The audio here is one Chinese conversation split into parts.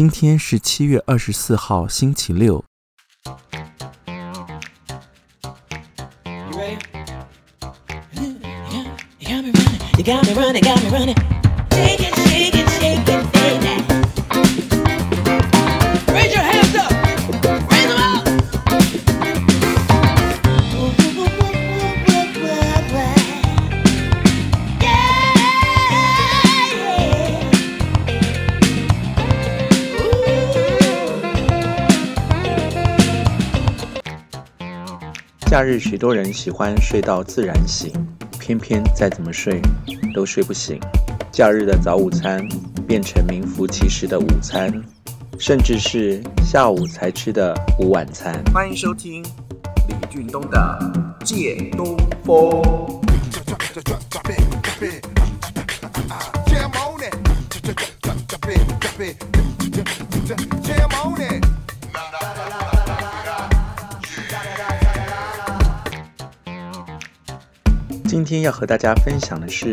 今天是七月二十四号，星期六。假日，许多人喜欢睡到自然醒，偏偏再怎么睡都睡不醒。假日的早午餐变成名副其实的午餐，甚至是下午才吃的午晚餐。欢迎收听李俊东的《借东风》。今天要和大家分享的是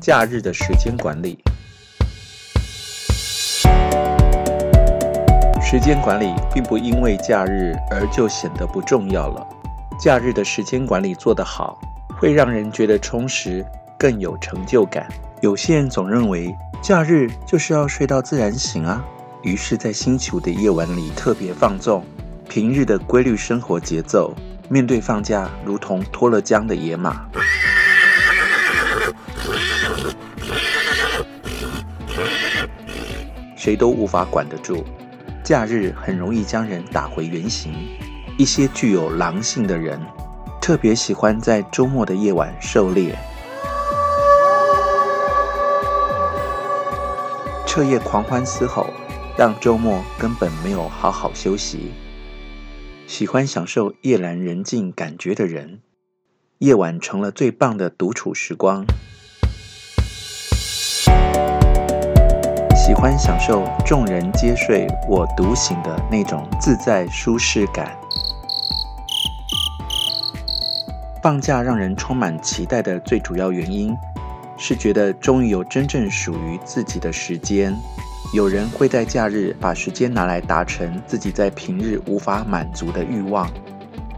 假日的时间管理。时间管理并不因为假日而就显得不重要了。假日的时间管理做得好，会让人觉得充实，更有成就感。有些人总认为假日就是要睡到自然醒啊，于是，在星期五的夜晚里特别放纵，平日的规律生活节奏，面对放假如同脱了缰的野马。谁都无法管得住，假日很容易将人打回原形。一些具有狼性的人，特别喜欢在周末的夜晚狩猎，彻夜狂欢嘶吼，让周末根本没有好好休息。喜欢享受夜阑人静感觉的人，夜晚成了最棒的独处时光。欢享受众人皆睡我独醒的那种自在舒适感。放假让人充满期待的最主要原因，是觉得终于有真正属于自己的时间。有人会在假日把时间拿来达成自己在平日无法满足的欲望。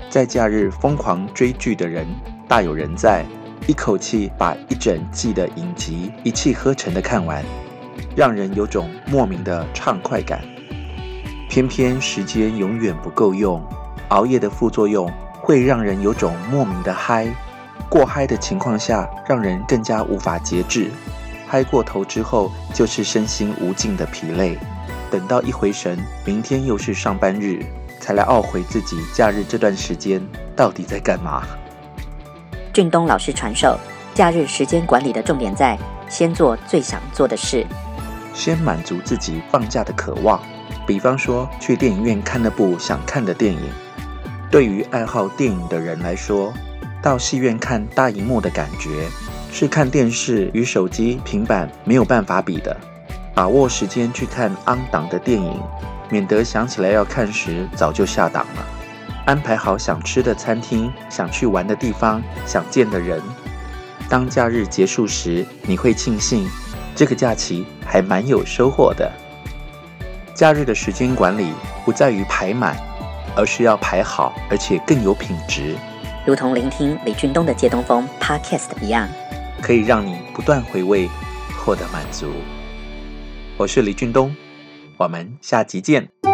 在假日疯狂追剧的人大有人在，一口气把一整季的影集一气呵成的看完。让人有种莫名的畅快感，偏偏时间永远不够用。熬夜的副作用会让人有种莫名的嗨，过嗨的情况下，让人更加无法节制。嗨过头之后，就是身心无尽的疲累。等到一回神，明天又是上班日，才来懊悔自己假日这段时间到底在干嘛。俊东老师传授，假日时间管理的重点在先做最想做的事。先满足自己放假的渴望，比方说去电影院看那部想看的电影。对于爱好电影的人来说，到戏院看大荧幕的感觉，是看电视与手机、平板没有办法比的。把握时间去看 on 档的电影，免得想起来要看时早就下档了。安排好想吃的餐厅、想去玩的地方、想见的人。当假日结束时，你会庆幸。这个假期还蛮有收获的。假日的时间管理不在于排满，而是要排好，而且更有品质。如同聆听李俊东的《借东风》Podcast 一样，可以让你不断回味，获得满足。我是李俊东，我们下集见。